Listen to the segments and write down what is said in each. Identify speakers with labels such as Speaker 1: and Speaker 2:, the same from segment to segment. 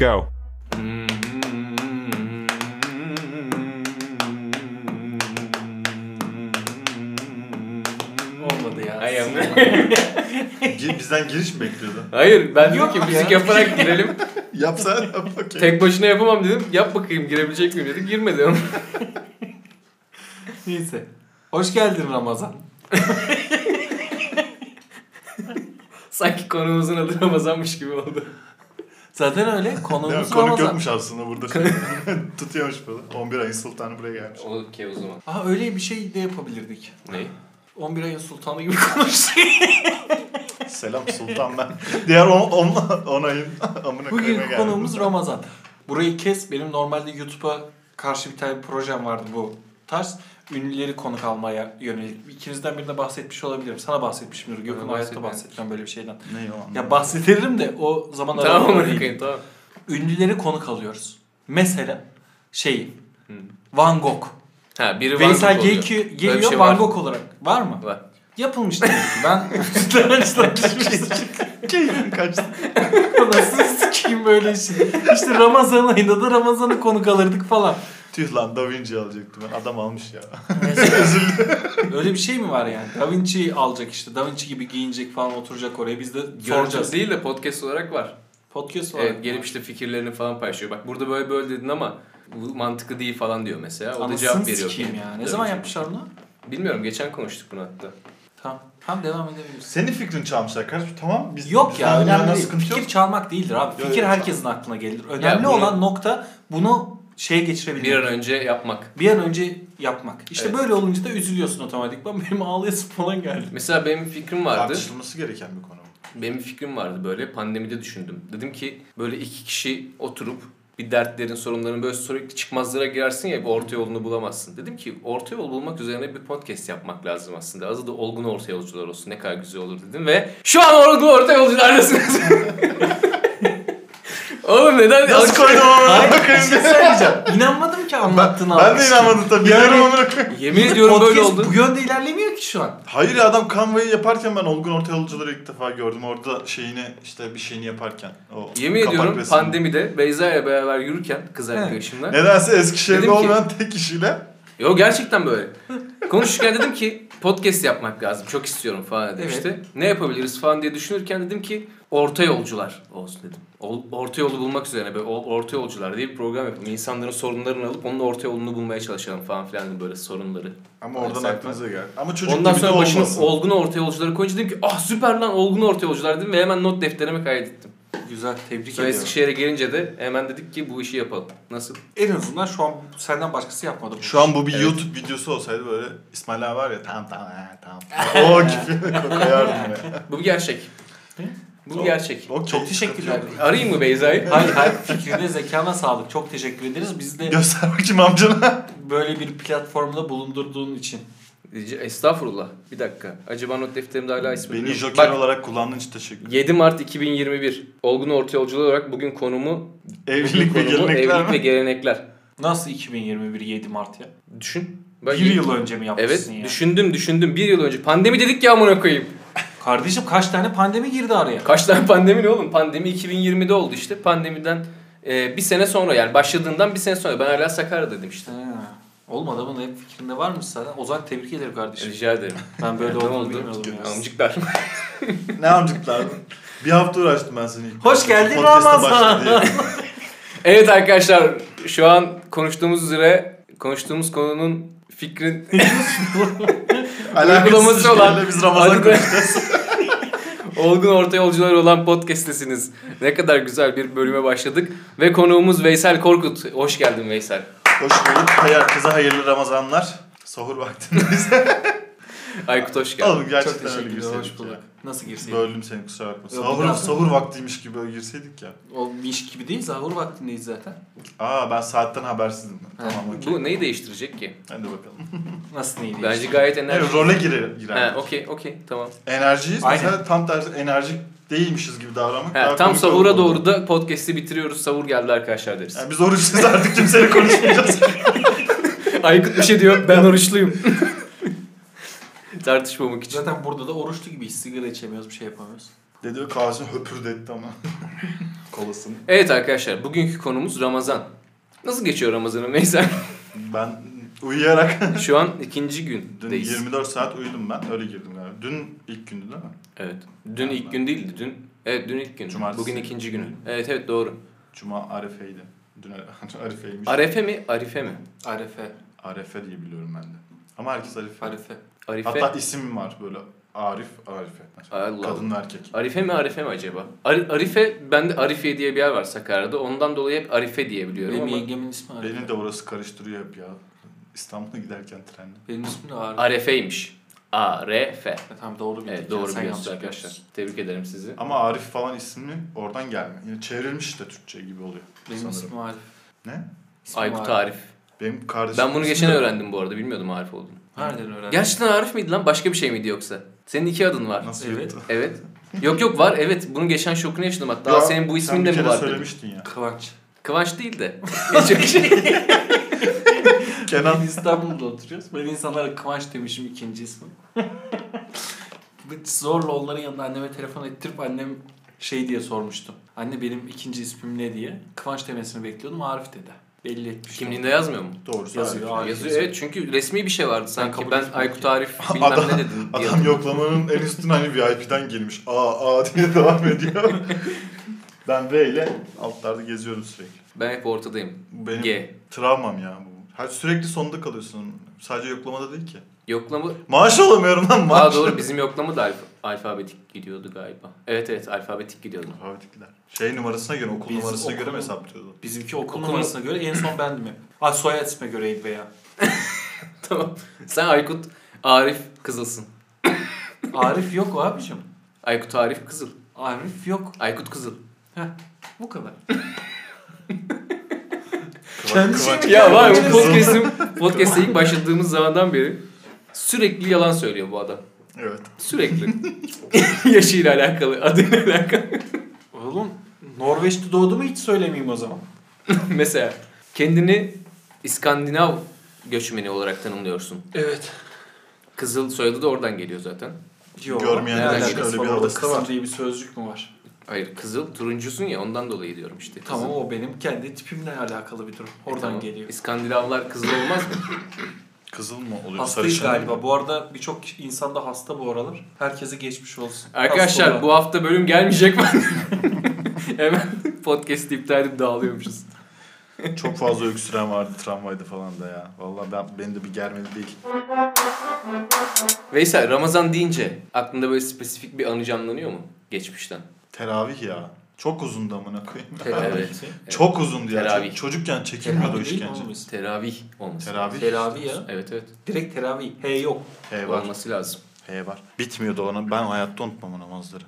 Speaker 1: Okay, go.
Speaker 2: Olmadı ya.
Speaker 3: Ay ama.
Speaker 4: Gi- Bizden giriş mi bekliyordun?
Speaker 3: Hayır ben dedim ki müzik yaparak girelim.
Speaker 4: Yapsana yap bakayım.
Speaker 3: Tek başına yapamam dedim. Yap bakayım girebilecek miyim dedik. Girmedi.
Speaker 2: Neyse. Hoş geldin Ramazan.
Speaker 3: Sanki konumuzun adı Ramazanmış gibi oldu.
Speaker 2: Zaten öyle. Konuğumuz
Speaker 4: Konuk
Speaker 2: Ramazan.
Speaker 4: yokmuş aslında burada. Tutuyormuş böyle. 11 ayın sultanı buraya gelmiş.
Speaker 3: Okey o zaman.
Speaker 2: Aa öyle bir şey de yapabilirdik.
Speaker 3: Ne?
Speaker 2: 11 ayın sultanı gibi konuştuk.
Speaker 4: Selam sultan ben. Diğer 10 ayın amına koyma
Speaker 2: Bugün
Speaker 4: geldim.
Speaker 2: konuğumuz Ramazan. Burayı kes. Benim normalde YouTube'a karşı bir tane projem vardı bu tarz. Ünlüleri konuk almaya yönelik. İkinizden birine bahsetmiş olabilirim. Sana bahsetmişimdir. Gökhan hayatta bahsetmem böyle bir şeyden.
Speaker 4: Ne o
Speaker 2: Ya bahsederim de o zaman
Speaker 3: Tamam koyayım tamam.
Speaker 2: Ünlüleri konuk alıyoruz. Mesela şey
Speaker 3: Hı.
Speaker 2: Van Gogh.
Speaker 3: Ha biri Van
Speaker 2: Veysel
Speaker 3: Gogh oluyor. Bir
Speaker 2: geliyor
Speaker 3: şey
Speaker 2: Van. Gogh olarak. Var mı?
Speaker 3: Var.
Speaker 2: Yapılmış demek ki. Ben
Speaker 4: Keyfim kaçtı.
Speaker 2: nasıl sikeyim böyle işi. İşte Ramazan ayında da Ramazan'ı konuk alırdık falan.
Speaker 4: Tüh lan Da Vinci alacaktım ben. Adam almış ya.
Speaker 2: Öyle bir şey mi var yani? Da Vinci alacak işte. Da Vinci gibi giyinecek falan oturacak oraya. Biz de
Speaker 3: Görüntü
Speaker 2: soracağız.
Speaker 3: değil de podcast olarak var.
Speaker 2: Podcast var.
Speaker 3: Evet gelip işte fikirlerini falan paylaşıyor. Bak burada böyle böyle dedin ama bu mantıklı değil falan diyor mesela. O da
Speaker 2: Anasını
Speaker 3: cevap veriyor.
Speaker 2: sikeyim ya. Ne zaman yapmışlar onu?
Speaker 3: Bilmiyorum geçen konuştuk bunu hatta.
Speaker 2: Tamam. Tamam devam edebiliriz.
Speaker 4: Senin fikrini çalmışlar kardeşim. Tamam. Biz,
Speaker 2: Yok
Speaker 4: bizden
Speaker 2: ya
Speaker 4: yana
Speaker 2: önemli değil.
Speaker 4: sıkıntı
Speaker 2: Fikir
Speaker 4: yok.
Speaker 2: çalmak değildir abi.
Speaker 4: Yok,
Speaker 2: Fikir
Speaker 4: yok,
Speaker 2: herkesin aklına gelir. Önemli
Speaker 3: bunu-
Speaker 2: olan nokta bunu şeye geçirebilmek.
Speaker 3: Bir an önce yapmak.
Speaker 2: Bir an önce yapmak. İşte
Speaker 3: Evet.
Speaker 2: böyle olunca da üzülüyorsun otomatikman. Benim ağlayasım falan geldi.
Speaker 3: Mesela benim fikrim vardı.
Speaker 4: Tartışılması gereken bir konu.
Speaker 3: Benim bir fikrim vardı böyle pandemide düşündüm. Dedim ki böyle iki kişi oturup bir dertlerin, sorunların böyle sürekli çıkmazlara girersin ya bir orta yolunu bulamazsın. Dedim ki orta yol bulmak üzerine bir podcast yapmak lazım aslında. Adı da Olgun Orta Yolcular olsun ne kadar güzel olur dedim ve şu an Olgun Orta Yolculardasınız. Oğlum neden?
Speaker 4: Nasıl koydum
Speaker 2: Bir
Speaker 4: koyayım
Speaker 2: şey söyleyeceğim. İnanmadım ki anlattığını
Speaker 4: Ben de inanmadım tabii. Amına koyayım.
Speaker 3: Yemin ediyorum böyle oldu.
Speaker 2: Bu yönde ilerlemiyor ki şu an.
Speaker 4: Hayır ya adam Canva'yı yaparken ben Olgun Orta Yolcuları ilk defa gördüm. Orada şeyini işte bir şeyini yaparken. O
Speaker 3: Yemin ediyorum
Speaker 4: resmini.
Speaker 3: pandemide Beyza ile beraber yürürken kız arkadaşımla.
Speaker 4: Nedense Eskişehir'de
Speaker 3: Dedim ki-
Speaker 4: olmayan tek kişiyle
Speaker 3: Yo gerçekten böyle. Konuşurken dedim ki podcast yapmak lazım. Çok istiyorum falan dedim
Speaker 2: Evet.
Speaker 3: işte. Ne yapabiliriz falan diye düşünürken dedim ki orta yolcular olsun dedim. Orta yolu bulmak üzerine böyle orta yolcular diye bir program yapalım. İnsanların sorunlarını alıp onun orta yolunu bulmaya çalışalım falan filan dedim böyle sorunları.
Speaker 4: ama oradan
Speaker 3: Sayfa.
Speaker 4: aklınıza geldi. Ama çocuk
Speaker 3: Ondan sonra başına
Speaker 4: olmasın.
Speaker 3: olgun orta yolcuları koyunca dedim ki ah süper lan olgun orta yolcular dedim ve hemen not defterime kaydettim.
Speaker 2: Güzel tebrik
Speaker 3: Sonra
Speaker 2: ediyorum.
Speaker 3: Eskişehir'e gelince de hemen dedik ki bu işi yapalım. Nasıl?
Speaker 2: En azından şu an senden başkası yapmadı. bu
Speaker 4: Şu an bu bir
Speaker 3: Evet.
Speaker 4: YouTube videosu olsaydı böyle İsmail abi var ya tamam tamam he, tamam. o gibi koyardım ya.
Speaker 3: Bu bir gerçek. Bu bir gerçek.
Speaker 4: Okey,
Speaker 2: Çok teşekkürler.
Speaker 3: Arayayım mı Beyza'yı?
Speaker 2: Hayır hayır fikrine zekana sağlık. Çok teşekkür ederiz. Biz de
Speaker 4: Göster bakayım amcana.
Speaker 2: böyle bir platformda bulundurduğun için.
Speaker 3: Estağfurullah. Bir dakika. Acaba not defterimde hala ismi
Speaker 4: Beni joker
Speaker 3: Bak,
Speaker 4: olarak kullandığın için teşekkür ederim.
Speaker 3: 7 Mart 2021. Olgun Orta Yolcular olarak bugün konumu
Speaker 4: Evlilik ve
Speaker 3: bugün konumu
Speaker 4: gelenekler
Speaker 3: evlilik ve
Speaker 4: mi?
Speaker 3: gelenekler.
Speaker 2: Nasıl 2021 7 Mart ya?
Speaker 3: Düşün. Ben
Speaker 2: bir yıl önce mi
Speaker 3: Evet
Speaker 2: yapmışsın ya?
Speaker 3: düşündüm düşündüm. Bir yıl önce. Pandemi dedik ya amına koyayım.
Speaker 2: Kardeşim kaç tane pandemi girdi araya?
Speaker 3: Kaç tane pandemi ne oğlum? Pandemi 2020'de oldu işte. Pandemiden e, bir sene sonra yani başladığından bir sene sonra. Ben hala Sakarya dedim işte.
Speaker 2: Ha, Olmadı bunun hep fikrinde var mı zaten? O zaman tebrik ederim kardeşim.
Speaker 3: Rica ederim.
Speaker 2: Ben böyle olduğunu
Speaker 3: oldu?
Speaker 2: bilmiyordum.
Speaker 3: Amcıklar.
Speaker 4: Ne amcıklar? bir hafta uğraştım ben seni.
Speaker 2: Hoş geldin Ramazan.
Speaker 3: evet arkadaşlar şu an konuştuğumuz üzere konuştuğumuz konunun fikrin Uygulaması olan-
Speaker 4: biz Ramazan.
Speaker 3: Olgun Orta Yolcular olan podcast'tesiniz. Ne kadar güzel bir bölüme başladık. Ve konuğumuz Veysel Korkut. Hoş geldin Veysel.
Speaker 4: Hoş bulduk. Kıza hayırlı Ramazanlar. Sahur vaktindeyiz.
Speaker 3: Aykut hoş geldin.
Speaker 4: Oğlum
Speaker 2: Çok
Speaker 4: gerçekten öyle
Speaker 2: teşekkür ederim.
Speaker 4: girseydik
Speaker 2: Hoş bulduk.
Speaker 4: ya.
Speaker 2: Nasıl girseydin?
Speaker 4: Böldüm seni kusura bakma.
Speaker 2: Yok,
Speaker 4: Sahur,
Speaker 2: biraz-
Speaker 4: sahur vaktiymiş gibi öyle girseydik ya.
Speaker 2: O iş gibi değil. Zahur vaktindeyiz zaten.
Speaker 4: Aa ben saatten habersizdim. Tamam okey.
Speaker 3: Bu neyi değiştirecek ki?
Speaker 4: Hadi bakalım.
Speaker 2: Nasıl neydi?
Speaker 3: Bence gayet enerji.
Speaker 4: Evet, role girer. girer.
Speaker 3: Ha, okey okey tamam.
Speaker 4: Enerjiyiz.
Speaker 2: Aynen.
Speaker 4: Mesela tam tersi enerjik değilmişiz gibi davranmak.
Speaker 3: Ha,
Speaker 4: daha
Speaker 3: tam sahura doğru da podcast'i bitiriyoruz. Sahur geldi arkadaşlar deriz.
Speaker 4: Yani biz oruçsuz artık kimseyle konuşmayacağız.
Speaker 3: Aykut bir şey diyor. Ben oruçluyum. Tartışmamak için.
Speaker 2: Zaten burada da oruçlu gibiyiz. Sigara içemiyoruz, bir şey yapamıyoruz.
Speaker 4: Dedi kahvesini höpürdetti ama. Kolasını.
Speaker 3: Evet arkadaşlar bugünkü konumuz Ramazan. Nasıl geçiyor Ramazan'ın Veysel?
Speaker 4: Ben uyuyarak
Speaker 3: Şu an ikinci
Speaker 4: dün
Speaker 3: gündeyiz.
Speaker 4: 24 saat uyudum ben. Öyle girdim galiba. Dün ilk gündü değil mi?
Speaker 3: Evet. Dün ilk gün değildi. Dün Evet dün ilk gün.
Speaker 4: Cumartesi.
Speaker 3: Bugün ikinci günü. Evet evet doğru.
Speaker 4: Cuma Arefe'ydi. Dün Arefe'ymiş.
Speaker 3: Arefe mi? Arife mi?
Speaker 2: Arefe.
Speaker 4: Arefe diye biliyorum ben de. Ama herkes Arefe.
Speaker 2: Arefe.
Speaker 3: Arife.
Speaker 4: Hatta isim var böyle. Arif, Arife.
Speaker 3: Allah
Speaker 4: Kadın ve erkek.
Speaker 3: Arife mi Arife mi acaba? Ari- Arife, bende Arife diye bir yer var Sakarya'da. Ondan dolayı hep Arife diye biliyorum
Speaker 2: Benim
Speaker 3: ama
Speaker 2: yengemin ismi Arefe.
Speaker 4: Beni de orası karıştırıyor hep ya. İstanbul'a giderken trenle.
Speaker 2: Benim ismim de Arefe.
Speaker 3: Arefe'ymiş. Arefe.
Speaker 2: E, tamam doğru bildik.
Speaker 3: Evet doğru
Speaker 2: sen
Speaker 3: biliyorsunuz arkadaşlar. Tebrik ederim sizi.
Speaker 4: Ama Arif falan ismi oradan gelme. Yine çevrilmiş de Türkçe gibi oluyor.
Speaker 2: Benim
Speaker 4: sanırım.
Speaker 2: ismim Arif.
Speaker 4: Ne?
Speaker 2: İsmim
Speaker 3: Aykut Arif.
Speaker 4: Benim kardeşim.
Speaker 3: Ben bunu
Speaker 4: ismi
Speaker 3: geçen
Speaker 4: de-
Speaker 3: öğrendim bu arada. Bilmiyordum Arif olduğunu.
Speaker 2: Nereden öğrendin?
Speaker 3: Gerçekten Arif miydi lan? Başka bir şey miydi yoksa? Senin iki adın var.
Speaker 4: Nasıl
Speaker 2: Evet.
Speaker 4: yuttu?
Speaker 3: Evet. Yok yok var. Evet. Bunun geçen şokunu yaşadım hatta.
Speaker 4: Ya,
Speaker 3: senin bu
Speaker 4: sen
Speaker 3: ismin de mi var dedim.
Speaker 4: söylemiştin ya.
Speaker 2: Kıvanç.
Speaker 3: Kıvanç değil de. Çok şey.
Speaker 4: Kenan
Speaker 2: İstanbul'da oturuyoruz. Ben insanlara Kıvanç demişim ikinci ismim. Zorla onların yanında anneme telefon ettirip annem şey diye sormuştum. Anne benim ikinci ismim ne diye. Kıvanç demesini bekliyordum. Arif dedi. Belli etmiş.
Speaker 3: Kimliğinde yazmıyor mu?
Speaker 4: doğru
Speaker 2: Yazıyor. Arif
Speaker 3: Yazıyor evet çünkü resmi bir şey vardı sanki.
Speaker 2: kabul
Speaker 3: Ben
Speaker 2: etmiyorum
Speaker 3: Aykut. Arif bilmem
Speaker 4: Adam-
Speaker 3: ne dedim diye.
Speaker 4: Adam yoklamanın en üstüne hani VIP'den girmiş. Aa aa diye devam ediyor. ben V ile altlarda geziyorum sürekli.
Speaker 3: Ben hep ortadayım.
Speaker 4: Benim
Speaker 3: G.
Speaker 4: travmam ya bu. Her sürekli sonda kalıyorsun. Sadece yoklamada değil ki.
Speaker 3: Yoklama...
Speaker 4: Maaş alamıyorum lan maaş.
Speaker 3: Aa doğru bizim yoklama da alf- alfabetik gidiyordu galiba. Evet evet alfabetik gidiyordu.
Speaker 4: Alfabetikler. Şey numarasına göre, okul
Speaker 2: Biz
Speaker 4: numarasına göre mi
Speaker 2: okul-
Speaker 4: hesaplıyordu?
Speaker 2: Bizimki okul
Speaker 3: Okul-
Speaker 2: numarasına göre en son bendim hep. Ay soyad isme göreydi veya.
Speaker 3: tamam. Sen Aykut Arif Kızılsın.
Speaker 2: Arif yok abicim.
Speaker 3: Aykut Arif Kızıl.
Speaker 2: Arif yok.
Speaker 3: Aykut Kızıl.
Speaker 2: Heh, bu kadar.
Speaker 4: Kıvanç-
Speaker 3: ya var bu podcast'im podcast'e ilk başladığımız zamandan beri sürekli yalan söylüyor bu adam.
Speaker 4: Evet.
Speaker 3: Sürekli. Yaşıyla alakalı, adıyla alakalı.
Speaker 2: Oğlum Norveç'te doğdu mu hiç söylemeyeyim o zaman.
Speaker 3: Mesela kendini İskandinav göçmeni olarak tanımlıyorsun.
Speaker 2: Evet.
Speaker 3: Kızıl soyadı da oradan geliyor zaten.
Speaker 2: Yok.
Speaker 4: Görmeyenler
Speaker 3: için
Speaker 4: öyle bir havası da var.
Speaker 2: diye bir sözcük mü var?
Speaker 3: Hayır kızıl turuncusun ya ondan dolayı diyorum işte. Kızıl.
Speaker 2: Tamam o benim kendi tipimle alakalı bir durum.
Speaker 3: E,
Speaker 2: Oradan
Speaker 3: tamam.
Speaker 2: geliyor.
Speaker 3: İskandinavlar kızıl olmaz mı?
Speaker 4: Kızıl mı oluyor?
Speaker 2: Hastayız
Speaker 4: Sarışın
Speaker 2: galiba.
Speaker 4: mı?
Speaker 2: Bu arada birçok insan da hasta bu aralar. Herkese geçmiş olsun.
Speaker 3: Arkadaşlar
Speaker 2: Hasta
Speaker 3: bu hafta bölüm gelmeyecek mi? Hemen podcast iptal edip dağılıyormuşuz.
Speaker 4: Çok fazla öksüren vardı tramvayda falan da ya. Vallahi ben beni de bir germedi değil.
Speaker 3: Veysel Ramazan deyince aklında böyle spesifik bir anı canlanıyor mu geçmişten?
Speaker 4: Teravih ya. Çok uzundu amına koyayım.
Speaker 3: Evet.
Speaker 4: Çok uzundu ya.
Speaker 3: Teravih.
Speaker 4: Çocukken çekilmiyordu o işkence.
Speaker 3: Teravih olması.
Speaker 4: Teravih.
Speaker 2: Teravih ya.
Speaker 3: Evet evet.
Speaker 2: Direkt teravih. H yok.
Speaker 4: He var.
Speaker 3: Olması lazım.
Speaker 4: He var. Bitmiyordu onu. Ben hayatta unutmam o namazları.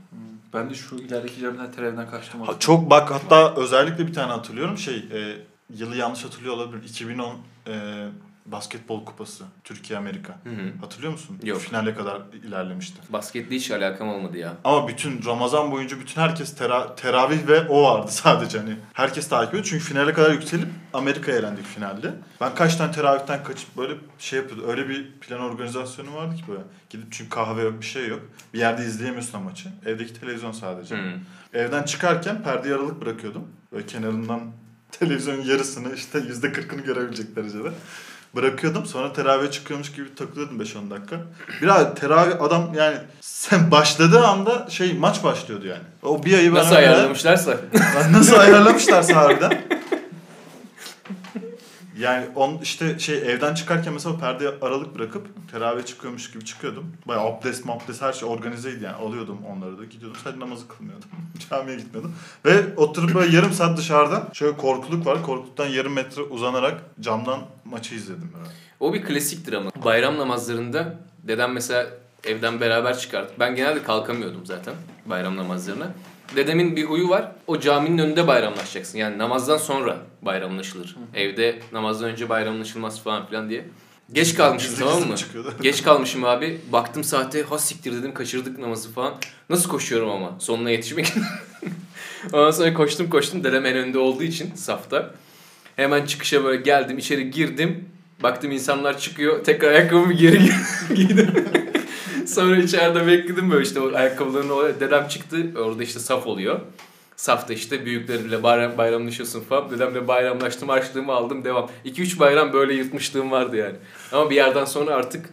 Speaker 2: Ben de şu ilerideki cebimden tereviden kaçtım.
Speaker 4: Ha, çok bak hatta özellikle bir tane hatırlıyorum. Şey e, yılı yanlış hatırlıyor olabilir. 2010 e, basketbol kupası. Türkiye Amerika.
Speaker 3: Hı hı.
Speaker 4: Hatırlıyor musun?
Speaker 3: Yok.
Speaker 4: Finale kadar ilerlemişti.
Speaker 3: Basketle hiç alakam olmadı ya.
Speaker 4: Ama bütün Ramazan boyunca bütün herkes tera- teravih ve o vardı sadece hani. Herkes takip ediyor çünkü finale kadar yükselip Amerika'ya elendik finalde. Ben kaç tane teravihten kaçıp böyle şey yapıyordum. Öyle bir plan organizasyonu vardı ki böyle. Gidip çünkü kahve yok bir şey yok. Bir yerde izleyemiyorsun maçı. Evdeki televizyon sadece.
Speaker 3: Hı.
Speaker 4: Evden çıkarken perdeyi aralık bırakıyordum. Böyle kenarından televizyonun yarısını işte yüzde kırkını görebilecek derecede. Bırakıyordum sonra teravihe çıkıyormuş gibi takılıyordum 5-10 dakika. Biraz teravih adam yani sen başladığı anda şey maç başlıyordu yani. O bir ayı ben
Speaker 3: Nasıl ayarlamışlarsa.
Speaker 4: Nasıl ayarlamışlarsa harbiden. Yani on işte şey evden çıkarken mesela perde aralık bırakıp teravih çıkıyormuş gibi çıkıyordum. Bayağı abdest mabdest her şey organizeydi yani. Alıyordum onları da gidiyordum. Sadece namazı kılmıyordum. Camiye gitmiyordum. Ve oturup böyle yarım saat dışarıda şöyle korkuluk var. Korkuluktan yarım metre uzanarak camdan maçı izledim böyle.
Speaker 3: O bir klasiktir ama. Bayram namazlarında dedem mesela evden beraber çıkardı. Ben genelde kalkamıyordum zaten bayram namazlarına. Dedemin bir huyu var. O caminin önünde bayramlaşacaksın. Yani namazdan sonra bayramlaşılır. Evde namazdan önce bayramlaşılmaz falan filan diye. Geç kalmışım tamam mı? Geç kalmışım abi. Baktım saate ha siktir dedim kaçırdık namazı falan. Nasıl koşuyorum ama sonuna yetişmek için. Ondan sonra koştum koştum. Dedem en önde olduğu için safta. Hemen çıkışa böyle geldim içeri girdim. Baktım insanlar çıkıyor. Tekrar ayakkabımı geri gi- giydim. Sonra içeride bekledim böyle işte o ayakkabılarını o dedem çıktı. Orada işte saf oluyor. Safta işte büyükleriyle bayram, bayramlaşıyorsun falan. Dedemle bayramlaştım, harçlığımı aldım, devam. 2-3 bayram böyle yırtmışlığım vardı yani. Ama bir yerden sonra artık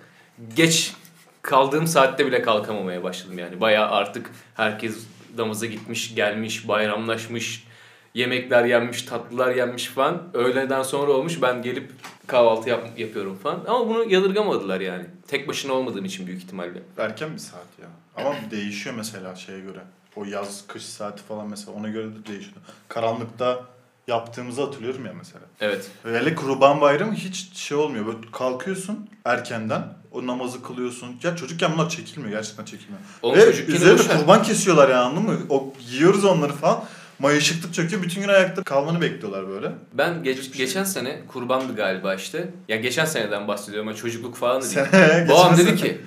Speaker 3: geç kaldığım saatte bile kalkamamaya başladım yani. Bayağı artık herkes namaza gitmiş, gelmiş, bayramlaşmış, yemekler yenmiş, tatlılar yenmiş falan. Öğleden sonra olmuş ben gelip kahvaltı yap, yapıyorum falan. Ama bunu yadırgamadılar yani. Tek başına olmadığım için büyük ihtimalle.
Speaker 4: Erken bir saat ya. Ama değişiyor mesela şeye göre. O yaz kış saati falan mesela ona göre de değişiyor. Karanlıkta yaptığımızı hatırlıyorum ya mesela.
Speaker 3: Evet.
Speaker 4: Hele kurban bayramı hiç şey olmuyor. Böyle kalkıyorsun erkenden o namazı kılıyorsun. Ya çocukken bunlar çekilmiyor gerçekten çekilmiyor.
Speaker 3: Oğlum
Speaker 4: Ve üzerine kurban kesiyorlar ya anladın mı? O yiyoruz onları falan. May ışıklık çöküyor. Bütün gün ayakta kalmanı bekliyorlar böyle.
Speaker 3: Ben geç, geçen sene kurbandı galiba işte. Ya geçen seneden bahsediyorum ama çocukluk falan da değil. Babam dedi ki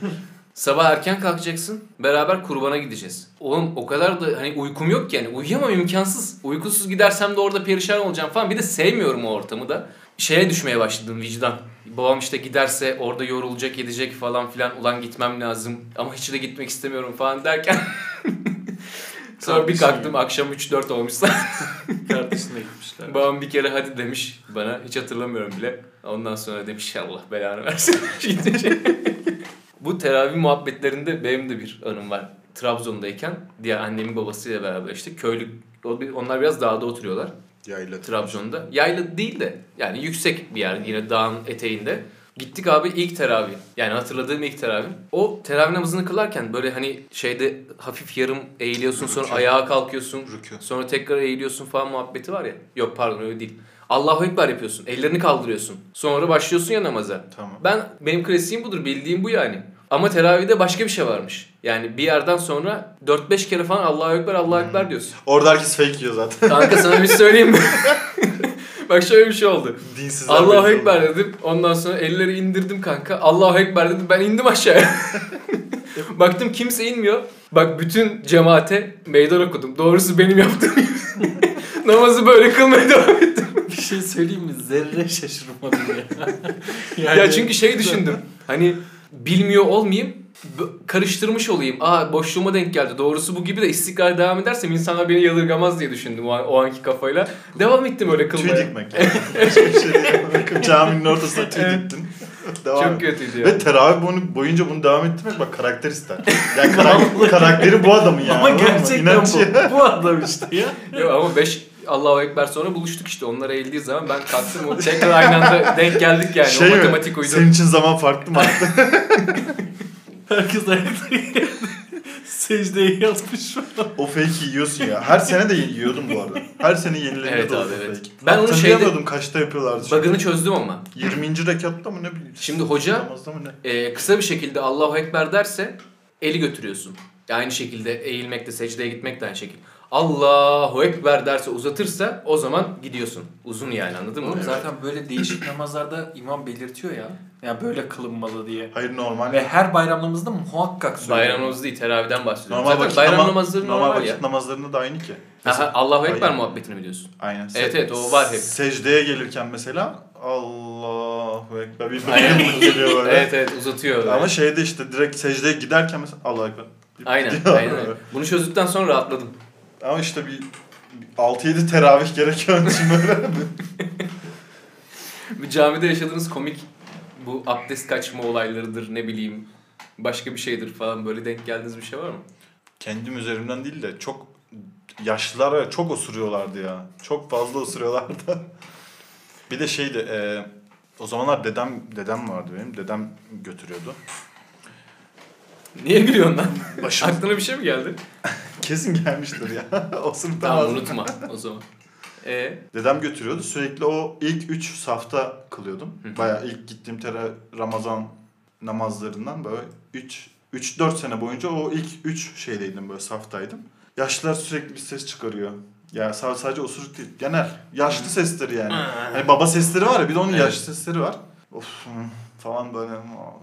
Speaker 3: sabah erken kalkacaksın beraber kurbana gideceğiz. Oğlum o kadar da hani uykum yok ki yani uyuyamam imkansız. Uykusuz gidersem de orada perişan olacağım falan. Bir de sevmiyorum o ortamı da. Şeye düşmeye başladım vicdan. Babam işte giderse orada yorulacak edecek falan filan. Ulan gitmem lazım ama hiç de gitmek istemiyorum falan derken. Sonra bir kalktım akşam 3-4 olmuşsa.
Speaker 2: Kardeşine gitmişler.
Speaker 3: Babam bir kere hadi demiş bana. Hiç hatırlamıyorum bile. Ondan sonra demiş Allah belanı versin. Gidince. Bu teravih muhabbetlerinde benim de bir anım var. Trabzon'dayken diğer annemin babasıyla beraber işte köylü onlar biraz dağda oturuyorlar
Speaker 4: Yayla.
Speaker 3: Trabzon'da. Yayla değil de yani yüksek bir yer yine dağın eteğinde. Gittik abi ilk teravih. Yani hatırladığım ilk teravih. O teravih namazını kılarken böyle hani şeyde hafif yarım eğiliyorsun sonra ayağa kalkıyorsun.
Speaker 4: Rükû.
Speaker 3: Sonra tekrar eğiliyorsun falan muhabbeti var ya. Yok pardon öyle değil. Allahu Ekber yapıyorsun. Ellerini kaldırıyorsun. Sonra başlıyorsun ya namaza.
Speaker 4: Tamam.
Speaker 3: Ben benim klasiğim budur. Bildiğim bu yani. Ama teravihde başka bir şey varmış. Yani bir yerden sonra 4-5 kere falan Allahu Ekber Allahu Ekber diyorsun.
Speaker 4: Orada herkes fake yiyor zaten.
Speaker 3: Kanka sana bir şey söyleyeyim mi? Bak şöyle bir şey oldu.
Speaker 4: Dinsizler
Speaker 3: Allahu Ekber dedim. Ondan sonra elleri indirdim kanka. Allahu Ekber dedim. Ben indim aşağıya. Baktım kimse inmiyor. Bak bütün cemaate meydan okudum. Doğrusu benim yaptığım. Namazı böyle kılmaya devam ettim.
Speaker 2: Bir şey söyleyeyim mi? Zerre şaşırmadım ya.
Speaker 3: ya çünkü şey düşündüm. Hani bilmiyor olmayayım. Karıştırmış olayım. Aa boşluğuma denk geldi. Doğrusu bu gibi de istikrar devam edersem insanlar beni yadırgamaz diye düşündüm o, an- o anki kafayla. Devam ettim öyle
Speaker 4: Tüy
Speaker 3: kılmaya.
Speaker 4: dikmek yani. Başka bir şey değil. Caminin ortasına tüy
Speaker 3: Evet.
Speaker 4: diktin. Devam
Speaker 3: Çok kötüydü ya.
Speaker 4: Ve teravih bunu, boyunca bunu devam ettirmek bak karakter ister. Yani karak- karakteri bu adamın yani.
Speaker 2: Ama gerçekten
Speaker 4: ya.
Speaker 2: bu. Bu adam işte ya.
Speaker 3: Yok ama 5 Allahu Ekber sonra buluştuk işte. Onlar eğildiği zaman ben kalktım. Tekrar aynı anda denk geldik yani.
Speaker 4: Şey
Speaker 3: o matematik uydu.
Speaker 4: Senin için zaman farklı mı?
Speaker 2: Herkes ayakta secdeye yatmış falan.
Speaker 4: o fake'i yiyorsun ya. Her sene de yiyordum bu arada. Her sene yenileniyordu
Speaker 3: Evet abi, evet.
Speaker 4: fake.
Speaker 3: Ben onu
Speaker 4: Hatırlayamıyordum kaçta yapıyorlardı. çünkü.
Speaker 3: Bug'ını çözdüm ama.
Speaker 4: 20. rekatta mı ne bileyim.
Speaker 3: Şimdi hoca-
Speaker 4: mı ne?
Speaker 3: Ee, kısa bir şekilde Allahu Ekber derse eli götürüyorsun. Aynı şekilde eğilmek de secdeye gitmek de aynı şekilde. Allahu Ekber derse uzatırsa o zaman gidiyorsun. Uzun yani anladın mı?
Speaker 2: Oğlum zaten böyle değişik namazlarda imam belirtiyor ya. Yani böyle kılınmalı diye.
Speaker 4: Hayır normal.
Speaker 2: Ve her bayram namazında muhakkak söylüyor.
Speaker 3: Bayram namazı değil teravihden bahsediyorum.
Speaker 4: Normal
Speaker 3: zaten
Speaker 4: vakit,
Speaker 3: bayram
Speaker 4: nama-
Speaker 3: namazları
Speaker 4: normal
Speaker 3: normal,
Speaker 4: vakit
Speaker 3: ya.
Speaker 4: namazlarında da aynı ki.
Speaker 3: Aha, Allahu Ekber
Speaker 4: Hayır.
Speaker 3: muhabbetini mi diyorsun?
Speaker 4: Aynen.
Speaker 3: Evet, evet, o var hep.
Speaker 4: Secdeye gelirken mesela Allahu Ekber bir
Speaker 3: Aynen.
Speaker 4: geliyor böyle.
Speaker 3: Evet evet uzatıyor. böyle.
Speaker 4: Ama şeyde işte direkt secdeye giderken mesela Allahu Ekber.
Speaker 3: Aynen, aynen. Bunu çözdükten sonra rahatladım.
Speaker 4: Ama işte bir bir 6-7 teravih gerekiyor için böyle.
Speaker 3: Bir camide yaşadığınız komik bu abdest kaçma olaylarıdır ne bileyim başka bir şeydir falan böyle denk geldiğiniz bir şey var mı?
Speaker 4: Kendim üzerimden değil de çok yaşlılar var ya, çok osuruyorlardı ya. Çok fazla osuruyorlardı. bir de şeydi e, o zamanlar dedem dedem vardı benim. Dedem götürüyordu.
Speaker 3: Niye gülüyorsun lan?
Speaker 4: Başım
Speaker 3: Aklına bir şey mi geldi?
Speaker 4: kesin gelmiştir ya. Osuruktan
Speaker 3: Tamam
Speaker 4: ağzım-
Speaker 3: unutma o zaman. Ee,
Speaker 4: Dedem götürüyordu. Sürekli o ilk üç safta kılıyordum. Baya ilk gittiğim tera Ramazan namazlarından böyle 3 3 4 sene boyunca o ilk 3 şeydeydim böyle saftaydım. Yaşlılar sürekli bir ses çıkarıyor. Ya sa- sadece osuruk değil. Genel yaşlı sesleri yani. Hani baba sesleri var ya bir de onun yaşlı sesleri var. Of falan böyle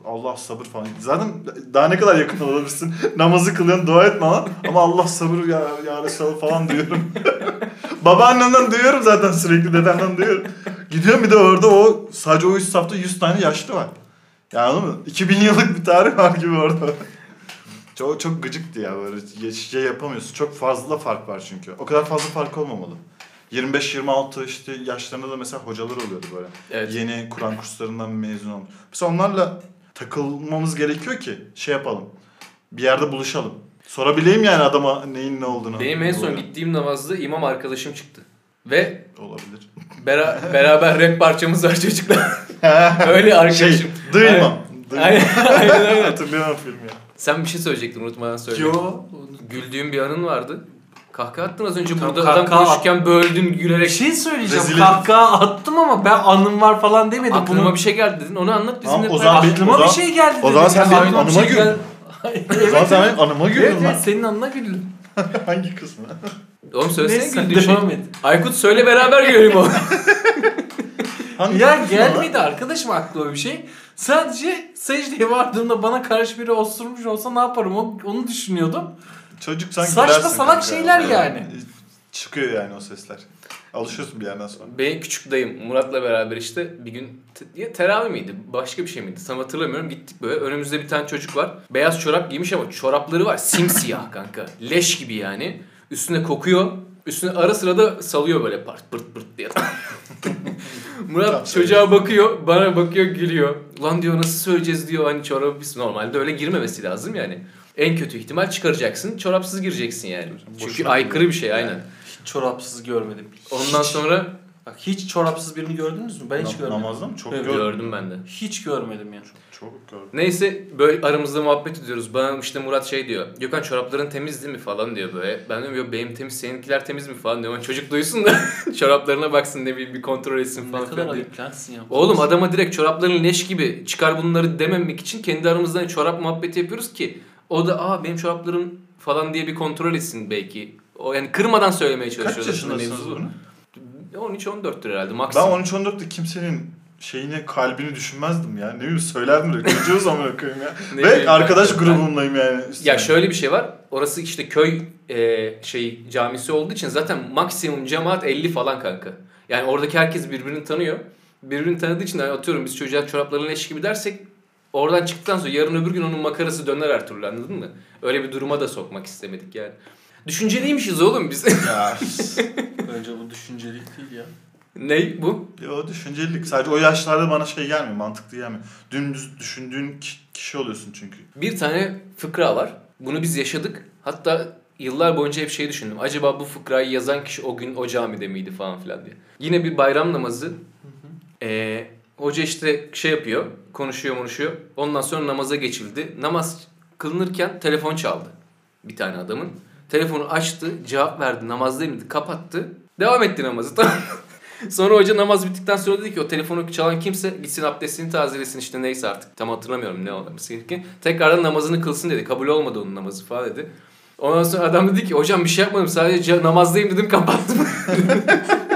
Speaker 4: Allah sabır falan. Zaten daha ne kadar yakın olabilirsin. Namazı kılıyorsun dua etme lan. Ama Allah sabır ya, ya Resulallah falan diyorum. Babaannemden duyuyorum zaten sürekli dedemden duyuyorum. Gidiyorum bir de orada o sadece o üst safta 100 tane yaşlı var. Yani anladın mı? 2000 yıllık bir tarih var gibi orada. O çok gıcıktı ya böyle ye- şey yapamıyorsun. Çok fazla fark var çünkü. O kadar fazla fark olmamalı. 25-26 işte yaşlarında da mesela hocalar oluyordu böyle.
Speaker 3: Evet.
Speaker 4: Yeni Kur'an kurslarından mezun olmuş. Mesela onlarla takılmamız gerekiyor ki şey yapalım. Bir yerde buluşalım. Sorabileyim yani adama neyin ne olduğunu.
Speaker 3: Benim en son gittiğim namazda imam arkadaşım çıktı. Ve
Speaker 4: Olabilir.
Speaker 3: bera- beraber rap parçamız var çocuklar. Öyle arkadaşım.
Speaker 4: Şey, duymam.
Speaker 3: Aynen, aynen.
Speaker 4: Hatırlıyorum filmi ya.
Speaker 3: Sen bir şey söyleyecektin unutmadan söyle.
Speaker 2: Yo.
Speaker 3: Güldüğün bir anın vardı. Kahkaha attın az önce
Speaker 2: Tamam,
Speaker 3: burada adam
Speaker 2: kahkaha
Speaker 3: konuşurken böldün
Speaker 2: Bir
Speaker 3: gülerek.
Speaker 2: şey söyleyeceğim.
Speaker 4: Rezil
Speaker 2: Kahkaha attım ama ben anım var falan demedim.
Speaker 3: Aklıma
Speaker 2: Bunu
Speaker 3: bir şey geldi dedin. Onu anlat bizimle.
Speaker 4: Tamam, o zaman bir-
Speaker 2: aklıma
Speaker 4: o
Speaker 2: bir
Speaker 4: zaman-
Speaker 2: şey geldi.
Speaker 4: o zaman sen
Speaker 2: Ya,
Speaker 4: benim
Speaker 2: bir
Speaker 4: anıma
Speaker 2: şey
Speaker 4: gül.
Speaker 2: evet,
Speaker 4: O zaman sen benim anıma
Speaker 2: evet,
Speaker 4: güldün
Speaker 2: evet,
Speaker 4: lan.
Speaker 2: senin anına güldüm.
Speaker 4: Hangi kısmı?
Speaker 3: Oğlum söylesene
Speaker 2: Neyse
Speaker 3: güldüğün şey.
Speaker 2: et.
Speaker 3: Aykut söyle beraber görelim o.
Speaker 4: Hangi
Speaker 2: Ya gelmedi arkadaşım aklıma bir şey. Sadece secdeye vardığımda bana karşı biri osurmuş olsa ne yaparım onu, onu düşünüyordum.
Speaker 4: Çocuk sanki
Speaker 2: Saçma salak şeyler yani.
Speaker 4: Çıkıyor yani o sesler. Alışıyorsun bir yerden sonra.
Speaker 3: Benim küçük dayım Murat'la beraber işte bir gün te- ya teravih miydi? Başka bir şey miydi? Tam hatırlamıyorum. Gittik böyle. Önümüzde bir tane çocuk var. Beyaz çorap giymiş ama çorapları var. Simsiyah kanka. Leş gibi yani. Üstüne kokuyor. Üstüne ara sıra da salıyor böyle part pırt pırt diye. Murat çocuğa bakıyor bana bakıyor gülüyor. Lan diyor nasıl söyleyeceğiz? diyor. Hani çorabı biz normalde öyle girmemesi lazım yani. En kötü ihtimal çıkaracaksın çorapsız gireceksin yani. Çünkü
Speaker 4: Boşuna
Speaker 3: aykırı bir şey aynen.
Speaker 2: Hiç çorapsız görmedim.
Speaker 3: Ondan
Speaker 2: Hiç.
Speaker 3: sonra
Speaker 2: Bak hiç çorapsız birini gördünüz mü? Ben hiç
Speaker 4: Na-
Speaker 2: görmedim.
Speaker 4: Namazda mı? Çok
Speaker 2: Evet.
Speaker 4: gördüm.
Speaker 3: gördüm ben de.
Speaker 2: Hiç görmedim ya.
Speaker 4: Çok gördüm.
Speaker 3: Neyse böyle aramızda muhabbet ediyoruz. Bana işte Murat şey diyor. Gökhan çorapların temiz değil mi falan diyor böyle. Ben diyorum yok benim temiz seninkiler temiz mi falan diyorum. Çocuk duysun da çoraplarına baksın ne bileyim bir kontrol etsin
Speaker 2: Ne
Speaker 3: falan
Speaker 2: kadar
Speaker 3: filan diyor.
Speaker 2: ayıp sizin yaptığınız.
Speaker 3: Oğlum adama direkt çorapların leş gibi çıkar bunları dememek için kendi aramızda hani çorap muhabbeti yapıyoruz ki o da aa benim çoraplarım falan diye bir kontrol etsin belki. O yani kırmadan söylemeye
Speaker 4: Kaç
Speaker 3: çalışıyoruz aslında
Speaker 4: yaşındasınız bunu?
Speaker 3: 13-14'tür herhalde
Speaker 4: Ben
Speaker 3: maksimum.
Speaker 4: 13-14'te kimsenin şeyini kalbini düşünmezdim ya. Ne bileyim söylerdim de çocuğuz ama koyayım ya.
Speaker 3: Ne
Speaker 4: Ve
Speaker 3: bileyim
Speaker 4: arkadaş
Speaker 3: ben-
Speaker 4: grubumdayım yani.
Speaker 3: Ya şöyle bir şey var. Orası işte köy e, şey camisi olduğu için zaten maksimum cemaat 50 falan kanka. Yani oradaki herkes birbirini tanıyor. Birbirini tanıdığı için hani atıyorum biz çocuğa çoraplarını leş gibi dersek oradan çıktıktan sonra yarın öbür gün onun makarası döner her türlü anladın mı? Öyle bir duruma da sokmak istemedik yani. Düşünceliymişiz oğlum biz.
Speaker 4: Ya.
Speaker 2: Bence bu düşüncelik değil ya.
Speaker 3: ne bu?
Speaker 4: Yo düşüncelilik. Sadece o yaşlarda bana şey gelmiyor, mantıklı gelmiyor. Dümdüz düşündüğün ki- kişi oluyorsun çünkü.
Speaker 3: Bir tane fıkra var. Bunu biz yaşadık. Hatta yıllar boyunca hep şey düşündüm. Acaba bu fıkrayı yazan kişi o gün o camide miydi falan filan diye. Yine bir bayram namazı. Ee, hoca işte şey yapıyor. Konuşuyor konuşuyor. Ondan sonra namaza geçildi. Namaz kılınırken telefon çaldı. Bir tane adamın. Telefonu açtı. Cevap verdi. Namazdayım dedi. Kapattı. Devam etti namazı. Sonra hoca namaz bittikten sonra dedi ki o telefonu çalan kimse gitsin abdestini tazelesin işte neyse artık tam hatırlamıyorum ne olması gerektiğini. Tekrardan namazını kılsın dedi. Kabul olmadı onun namazı falan dedi. Ondan sonra adam dedi ki hocam bir şey yapmadım sadece namazdayım dedim kapattım.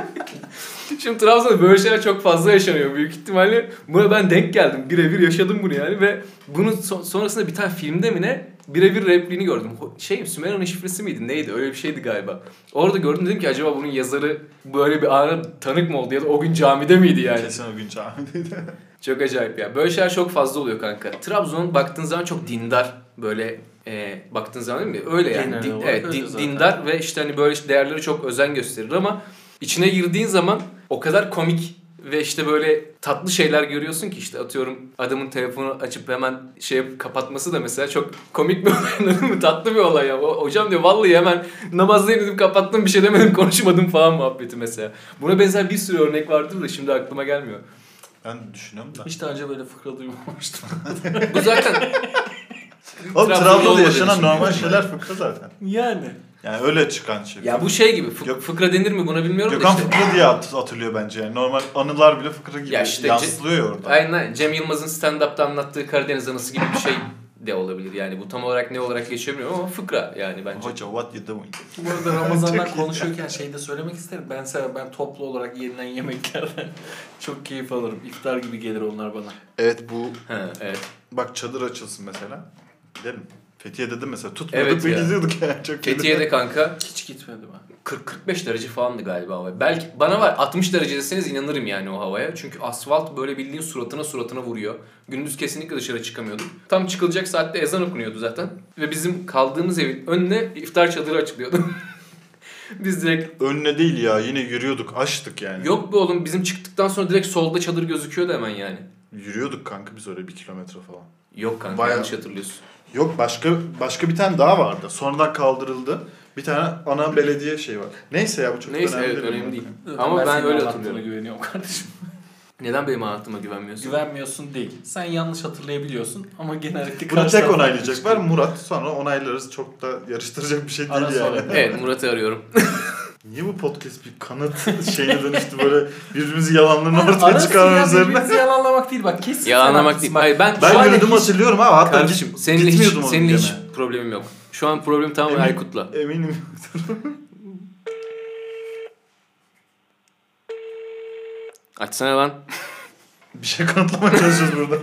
Speaker 3: Şimdi Trabzon'da böyle şeyler çok fazla yaşanıyor büyük ihtimalle. Buna ben denk geldim. Birebir yaşadım bunu yani ve bunun so- sonrasında bir tane filmde mi ne birebir repliğini gördüm. Şey Sümera'nın şifresi miydi neydi öyle bir şeydi galiba. Orada gördüm dedim ki acaba bunun yazarı böyle bir ana tanık mı oldu ya da o gün camide miydi yani.
Speaker 4: Kesin o gün camideydi.
Speaker 3: Çok acayip ya. Böyle şeyler çok fazla oluyor kanka. Trabzon baktığın zaman çok dindar böyle e, baktığın zaman değil mi? Öyle yani. Din- evet,
Speaker 2: öyle
Speaker 3: din- dindar ve işte hani böyle değerleri çok özen gösterir ama içine girdiğin zaman o kadar komik ve işte böyle tatlı şeyler görüyorsun ki işte atıyorum adamın telefonu açıp hemen şey kapatması da mesela çok komik bir olay anladın mı? Tatlı bir olay ya. Hocam diyor vallahi hemen namazdayım dedim kapattım bir şey demedim konuşmadım falan muhabbeti mesela. Buna benzer bir sürü örnek vardır da şimdi aklıma gelmiyor.
Speaker 4: Ben düşünüyorum da.
Speaker 2: Hiç daha önce böyle fıkra duymamıştım.
Speaker 3: Bu zaten
Speaker 4: Oğlum
Speaker 3: Trabzon'da
Speaker 4: yaşanan normal şeyler fıkra zaten.
Speaker 2: yani.
Speaker 4: Yani öyle çıkan şey.
Speaker 3: Ya bu şey gibi fık-
Speaker 4: Gök-
Speaker 3: fıkra denir mi buna bilmiyorum
Speaker 4: Gökhan
Speaker 3: da işte.
Speaker 4: fıkra diye hat- hatırlıyor bence yani. Normal anılar bile fıkra gibi
Speaker 3: Ya işte
Speaker 4: yansıtılıyor ya orada.
Speaker 3: Aynen aynen. Cem Yılmaz'ın stand-up'ta anlattığı Karadeniz anısı gibi bir şey de olabilir. Yani bu tam olarak ne olarak geçiyor bilmiyorum ama fıkra yani bence.
Speaker 4: Hoca what you doing?
Speaker 2: Bu arada Ramazan'dan konuşuyorken şey de söylemek isterim. Ben sever, ben toplu olarak yenilen yemeklerden çok keyif alırım. İftar gibi gelir onlar bana.
Speaker 4: Evet bu
Speaker 3: Ha, evet.
Speaker 4: bak çadır açılsın mesela. Gidelim. Fethiye'de de mesela tutmuyorduk
Speaker 3: Evet
Speaker 4: ve
Speaker 3: ya.
Speaker 4: gidiyorduk yani. Çok
Speaker 3: Fethiye'de kanka
Speaker 2: Hiç gitmedi ben.
Speaker 3: 40-45 derece falandı galiba hava. Belki bana var 60 derece deseniz inanırım yani o havaya. Çünkü asfalt böyle bildiğin suratına suratına vuruyor. Gündüz kesinlikle dışarı çıkamıyorduk. Tam çıkılacak saatte ezan okunuyordu zaten. Ve bizim kaldığımız evin önüne iftar çadırı açılıyordu. Biz direkt
Speaker 4: Önüne değil ya yine yürüyorduk açtık yani.
Speaker 3: yok be oğlum bizim çıktıktan sonra direkt solda çadır gözüküyordu hemen yani.
Speaker 4: Yürüyorduk kanka biz öyle bir kilometre falan.
Speaker 3: Yok kanka
Speaker 4: Bayağı-
Speaker 3: yanlış hatırlıyorsun.
Speaker 4: Yok başka başka bir tane daha vardı. Sonradan kaldırıldı. Bir tane ana belediye şey var. Neyse ya bu çok
Speaker 3: Neyse
Speaker 4: önemli
Speaker 3: evet
Speaker 4: değil.
Speaker 3: önemli değil. Ama ben
Speaker 2: senin
Speaker 3: öyle hatırlıyorum.
Speaker 2: güveniyorum kardeşim.
Speaker 3: Neden benim anlattığıma güvenmiyorsun?
Speaker 2: Güvenmiyorsun değil. Sen yanlış hatırlayabiliyorsun ama genellikle
Speaker 4: Bunu tek onaylayacaklar. Murat. Sonra onaylarız. Çok da yarıştıracak bir şey değil
Speaker 2: Ara
Speaker 4: yani.
Speaker 2: sonra.
Speaker 3: Evet Murat'ı arıyorum.
Speaker 4: Niye bu podcast bir kanıt şeyine dönüştü böyle birbirimizi yalanlarını ortaya çıkarma
Speaker 2: ya
Speaker 4: üzerine?
Speaker 2: birbirinizi yalanlamak değil bak kesin.
Speaker 3: Yalanlamak değil.
Speaker 2: Bak,
Speaker 3: Hayır ben,
Speaker 4: Ben
Speaker 3: şu an
Speaker 4: yürüdüm
Speaker 3: hiç-
Speaker 4: hatırlıyorum ama hatta
Speaker 3: Kardeşim
Speaker 4: git,
Speaker 3: seninle hiç, seninle hiç problemim yok. Şu an problem tamamen
Speaker 4: Emin-
Speaker 3: Aykut'la.
Speaker 4: Eminim.
Speaker 3: Açsana lan.
Speaker 4: Bir şey kanıtlamaya çalışıyoruz burada.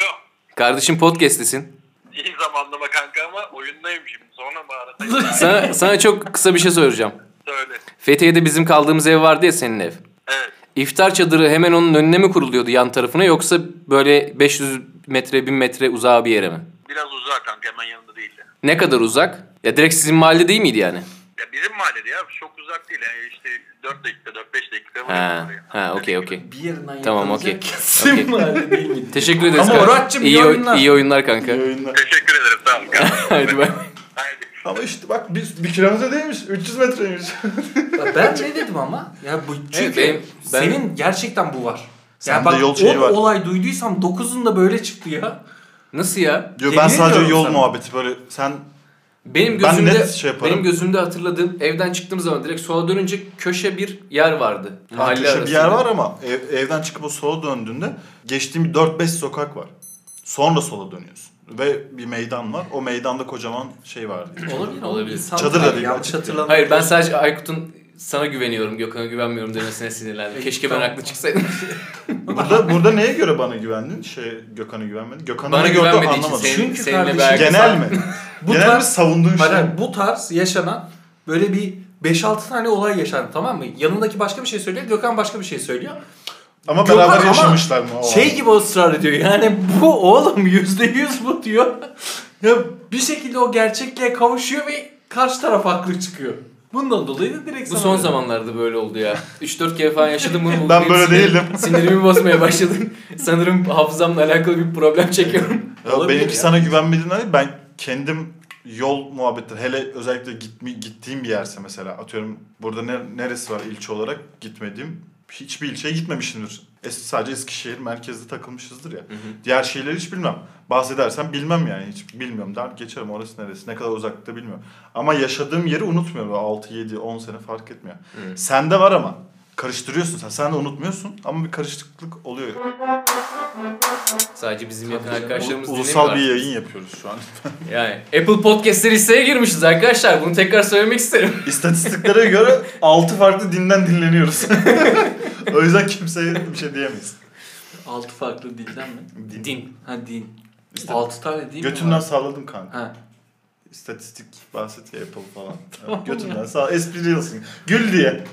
Speaker 1: Yok.
Speaker 3: Kardeşim podcast'tesin.
Speaker 1: İyi zamanlama kanka ama oyundayım
Speaker 3: Sana, sana çok kısa bir şey soracağım.
Speaker 1: Söyle.
Speaker 3: Fethiye'de bizim kaldığımız ev vardı ya senin ev.
Speaker 1: Evet.
Speaker 3: İftar çadırı hemen onun önüne mi kuruluyordu yan tarafına yoksa böyle 500 metre 1000 metre uzağa bir yere mi?
Speaker 1: Biraz uzak kanka hemen yanında değil. de.
Speaker 3: Ne kadar uzak? Ya direkt sizin mahalle değil miydi yani?
Speaker 1: Ya bizim mahallede ya çok uzak değil. Yani işte 4 dakika 4-5 dakika var.
Speaker 3: Ha, ha okey okey.
Speaker 2: Bir yerinden
Speaker 3: Tamam, okey.
Speaker 2: kesin mahalle değil miydi?
Speaker 3: Teşekkür ederiz.
Speaker 2: Ama
Speaker 3: kanka.
Speaker 2: Murat'cığım, iyi
Speaker 3: iyi, oy-
Speaker 2: oyunlar.
Speaker 3: iyi oyunlar kanka.
Speaker 4: İyi oyunlar.
Speaker 1: Teşekkür ederim sağ ol kanka.
Speaker 3: Hadi ben.
Speaker 1: Haydi.
Speaker 4: Ama işte bak biz bir kilometre değilmiş. 300 metreymiş.
Speaker 2: Ben ne dedim ama? Ya bu çünkü
Speaker 3: benim- ben-
Speaker 2: senin gerçekten bu var. Ya bak
Speaker 4: yol şeyi
Speaker 2: o
Speaker 4: var.
Speaker 2: olay duyduysam 9'un da böyle çıktı ya.
Speaker 3: Nasıl ya?
Speaker 4: Yo, ben sadece yol
Speaker 2: sana.
Speaker 4: muhabbeti böyle sen
Speaker 3: Benim
Speaker 4: Ben
Speaker 3: gözümde
Speaker 4: net şey yaparım.
Speaker 3: benim gözümde hatırladığım evden çıktığım zaman direkt sola dönünce köşe bir yer vardı.
Speaker 4: Mahalle bir
Speaker 3: arasında.
Speaker 4: yer var ama ev- evden çıkıp o sola döndüğünde geçtiğim bir 4-5 sokak var. Sonra sola dönüyorsun. Ve bir meydan var. O meydanda kocaman şey var.
Speaker 2: Olabilir
Speaker 3: Olabilir.
Speaker 2: İnsan
Speaker 4: Çadır da değil,
Speaker 2: Yanlış hatırlamıyorum.
Speaker 3: Hayır ben sadece Aykut'un sana güveniyorum, Gökhan'a güvenmiyorum demesine sinirlendim. Keşke ben haklı çıksaydım.
Speaker 4: Burada burada neye göre bana güvendin? Şey Gökhan'a güvenmedin. Gökhan'a
Speaker 3: Bana için
Speaker 4: anlamadım.
Speaker 3: senin,
Speaker 2: Çünkü
Speaker 3: seninle
Speaker 2: kardeşim,
Speaker 4: Genel mi?
Speaker 2: Bu
Speaker 4: Genel mi
Speaker 2: tarz-
Speaker 4: savunduğun şey?
Speaker 2: Bu tarz yaşanan böyle bir 5-6 tane olay yaşandı tamam mı? Yanındaki başka bir şey söylüyor, Gökhan başka bir şey söylüyor.
Speaker 4: Ama
Speaker 2: Gökhan
Speaker 4: beraber
Speaker 2: ama
Speaker 4: yaşamışlar mı? o
Speaker 2: Şey gibi ısrar ediyor yani bu oğlum %100 bu diyor. ya bir şekilde o gerçekliğe kavuşuyor ve karşı taraf haklı çıkıyor. Bundan dolayı da direkt
Speaker 3: Bu son
Speaker 2: dedim.
Speaker 3: zamanlarda böyle oldu ya. 3-4 kere falan yaşadım bunu. Bu
Speaker 4: Ben
Speaker 3: benim
Speaker 4: böyle
Speaker 3: sinir-
Speaker 4: değildim.
Speaker 3: Sinirimi bozmaya başladım. Sanırım hafızamla alakalı bir problem çekiyorum.
Speaker 4: Ya benimki
Speaker 2: ya.
Speaker 4: sana güvenmediğinden değil, ben kendim yol muhabbetleri hele özellikle gitmi, gittiğim bir yerse mesela atıyorum burada ne, neresi var ilçe olarak gitmediğim hiçbir ilçeye gitmemişimdir. Es, sadece Eskişehir merkezde takılmışızdır ya. Diğer şeyleri hiç bilmem. Bahsedersem bilmem yani hiç bilmiyorum der geçerim orası neresi ne kadar uzakta bilmiyorum. Ama yaşadığım yeri unutmuyorum 6 7 10 sene fark etmiyor.
Speaker 3: Hı.
Speaker 4: Sende var ama karıştırıyorsun sen. Sen de unutmuyorsun ama bir karışıklık oluyor.
Speaker 3: Sadece bizim yakın arkadaşlarımız
Speaker 4: Ulusal bir yayın yapıyoruz şu an.
Speaker 3: Yani Apple Podcast'ler listeye girmişiz arkadaşlar. Bunu tekrar söylemek isterim.
Speaker 4: İstatistiklere göre 6 farklı dinden dinleniyoruz. o yüzden kimseye bir şey diyemeyiz.
Speaker 2: Altı farklı dilden mi?
Speaker 3: Din.
Speaker 2: Ha din.
Speaker 4: İşte
Speaker 2: 6 tane değil mi?
Speaker 4: Götümden salladım kanka.
Speaker 2: Ha.
Speaker 4: İstatistik bahset ya Apple falan. Evet, götümden sağ espri olsun. Gül diye.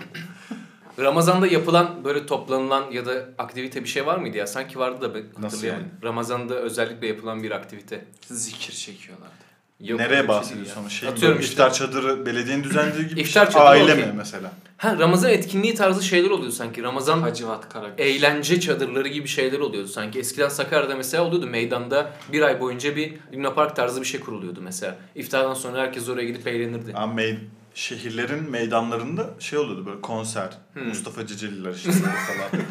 Speaker 3: Ramazan'da yapılan böyle toplanılan ya da aktivite bir şey var mıydı ya? Sanki vardı da ben
Speaker 4: Nasıl
Speaker 3: hatırlayamadım. Ramazan'da özellikle yapılan bir aktivite.
Speaker 2: Zikir çekiyorlardı.
Speaker 3: Yok,
Speaker 4: Nereye
Speaker 3: şey
Speaker 4: bahsediyorsun ama
Speaker 3: ya.
Speaker 4: şey
Speaker 3: Atıyorum
Speaker 4: mi?
Speaker 3: işte.
Speaker 4: iftar çadırı belediyenin düzenlediği gibi bir
Speaker 3: İftar
Speaker 4: şey.
Speaker 3: çadırı
Speaker 4: Aile mi mesela?
Speaker 3: Ha Ramazan etkinliği tarzı şeyler oluyor sanki. Ramazan
Speaker 2: Hacivat Karagöz.
Speaker 3: eğlence çadırları gibi şeyler oluyordu sanki. Eskiden Sakarya'da mesela oluyordu. Meydanda bir ay boyunca bir Luna Park tarzı bir şey kuruluyordu mesela. İftardan sonra herkes oraya gidip eğlenirdi.
Speaker 4: Yani mey- şehirlerin meydanlarında şey oluyordu böyle konser.
Speaker 3: Hmm.
Speaker 4: Mustafa Ceceliler işte falan.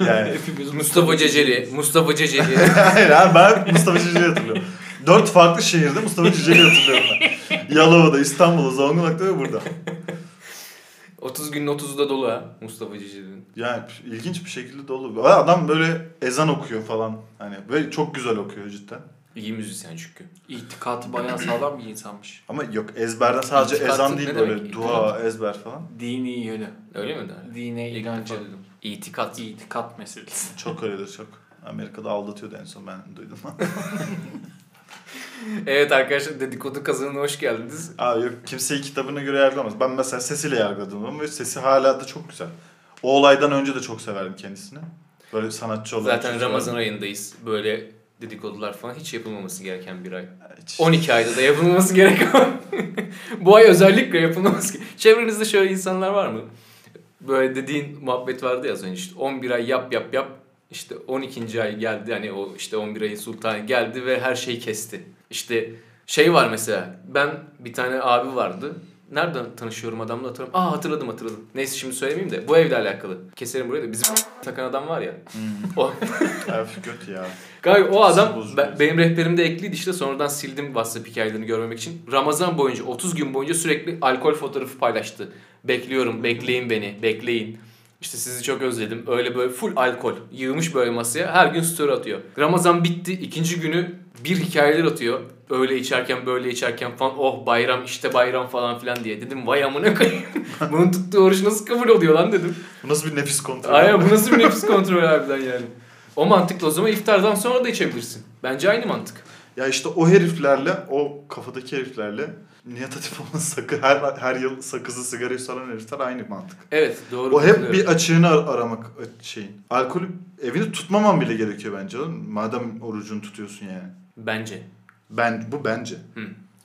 Speaker 4: yani
Speaker 3: Mustafa Ceceli, Mustafa Ceceli.
Speaker 4: Hayır abi ben Mustafa Ceceli'yi hatırlıyorum. Dört farklı şehirde Mustafa Ceceli'yi hatırlıyorum ben. Yalova'da, İstanbul'da, Zonguldak'ta ve burada.
Speaker 3: 30 günün 30'u da dolu ha Mustafa Ceceli'nin.
Speaker 4: Yani ilginç bir şekilde dolu. Adam böyle ezan okuyor falan. Hani ve çok güzel okuyor cidden.
Speaker 3: İyi müzisyen çünkü.
Speaker 2: İtikatı bayağı sağlam bir insanmış.
Speaker 4: Ama yok ezberden sadece
Speaker 3: İtikatı
Speaker 4: ezan değil böyle
Speaker 3: demek?
Speaker 4: dua, ezber falan.
Speaker 2: Dini yönü.
Speaker 3: Öyle mi der?
Speaker 2: Dine inancı.
Speaker 3: İtikat.
Speaker 2: İtikat meselesi.
Speaker 4: Çok öyledir çok. Amerika'da aldatıyordu en son ben duydum.
Speaker 3: Evet arkadaşlar dedikodu kazanına hoş geldiniz.
Speaker 4: Aa yok kimseyi kitabına göre yargılamaz. Ben mesela sesiyle yargıladım ve sesi hala da çok güzel. O olaydan önce de çok severdim kendisini. Böyle sanatçı olarak.
Speaker 3: Zaten Ramazan
Speaker 4: severdim.
Speaker 3: ayındayız. Böyle dedikodular falan hiç yapılmaması gereken bir ay.
Speaker 4: Hiç-
Speaker 3: 12 ayda da yapılması gerek ama bu ay özellikle yapılmaması gerek. Çevrenizde şöyle insanlar var mı? Böyle dediğin muhabbet vardı ya az önce işte 11 ay yap yap yap. İşte 12. ay geldi hani o işte 11 ayın sultanı geldi ve her şeyi kesti. İşte şey var mesela ben bir tane abi vardı. Nereden tanışıyorum adamla hatırlamıyorum. Aa hatırladım hatırladım. Neyse şimdi söylemeyeyim de bu evle alakalı. Keserim burayı da bizim takan adam var ya. O,
Speaker 4: Ya göt ya.
Speaker 3: Galiba o adam ben- benim rehberimde ekliydi işte sonradan sildim WhatsApp hikayelerini görmemek için. Ramazan boyunca 30 gün boyunca sürekli alkol fotoğrafı paylaştı. Bekliyorum, bekleyin beni, bekleyin. İşte sizi çok özledim. Öyle böyle full alkol. Yığmış böyle masaya. Her gün story atıyor. Ramazan bitti. ikinci günü bir hikayeler atıyor. Öyle içerken böyle içerken falan oh bayram işte bayram falan filan diye. Dedim vay amına koyayım. Bunun tuttuğu oruç nasıl kabul oluyor lan dedim.
Speaker 4: Bu nasıl bir nefis kontrolü?
Speaker 3: Aynen bu nasıl bir nefis kontrolü harbiden yani. O mantıkla o zaman iftardan sonra da içebilirsin. Bence aynı mantık.
Speaker 4: Ya işte o heriflerle, o kafadaki heriflerle Nihat Hatipoğlu'nun sakı, her, her yıl sakızı sigarayı saran herifler aynı mantık.
Speaker 3: Evet doğru.
Speaker 4: O hep bir açığını ar- aramak şeyin. Alkolü evini tutmaman bile gerekiyor bence. oğlum. Madem orucunu tutuyorsun yani.
Speaker 3: Bence.
Speaker 4: Ben bu bence.
Speaker 3: Hı.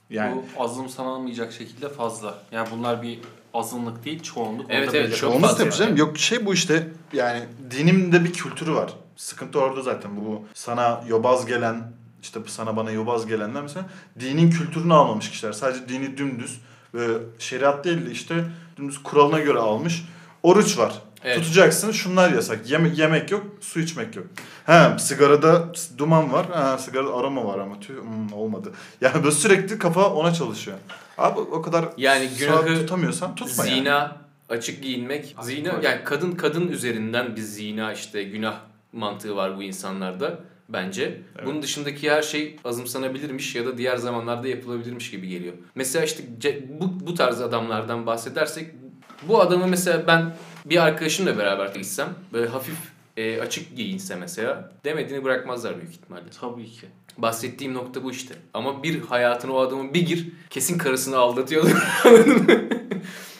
Speaker 4: Yani
Speaker 2: Bu azımsanamayacak şekilde fazla. Yani bunlar bir azınlık değil çoğunluk.
Speaker 3: Evet, evet, çok fazla
Speaker 4: tabii
Speaker 3: yani.
Speaker 4: canım. Yok şey bu işte yani dinimde bir kültürü var. Sıkıntı orada zaten. Bu sana yobaz gelen işte sana bana yobaz gelenler mesela dinin kültürünü almamış kişiler. Sadece dini dümdüz ve şeriat değil de işte dümdüz kuralına göre almış. Oruç var.
Speaker 3: Evet.
Speaker 4: Tutacaksın şunlar yasak. Yeme- yemek yok, su içmek yok. He sigarada duman var. Ha sigarada aroma var ama tüh hmm, olmadı. Yani böyle sürekli kafa ona çalışıyor. Abi o kadar
Speaker 3: Yani günahı
Speaker 4: tutamıyorsan tutma yani.
Speaker 3: Zina, açık giyinmek. Zina yani kadın kadın üzerinden bir zina işte günah mantığı var bu insanlarda bence. Bunun dışındaki her şey azımsanabilirmiş ya da diğer zamanlarda yapılabilirmiş gibi geliyor. Mesela işte bu, bu tarz adamlardan bahsedersek bu adamı mesela ben bir arkadaşımla beraber gitsem böyle hafif e, açık giyinse mesela demediğini bırakmazlar büyük ihtimalle.
Speaker 2: Tabii ki.
Speaker 3: Bahsettiğim nokta bu işte. Ama bir hayatına o adamın bir gir kesin karısını aldatıyordu.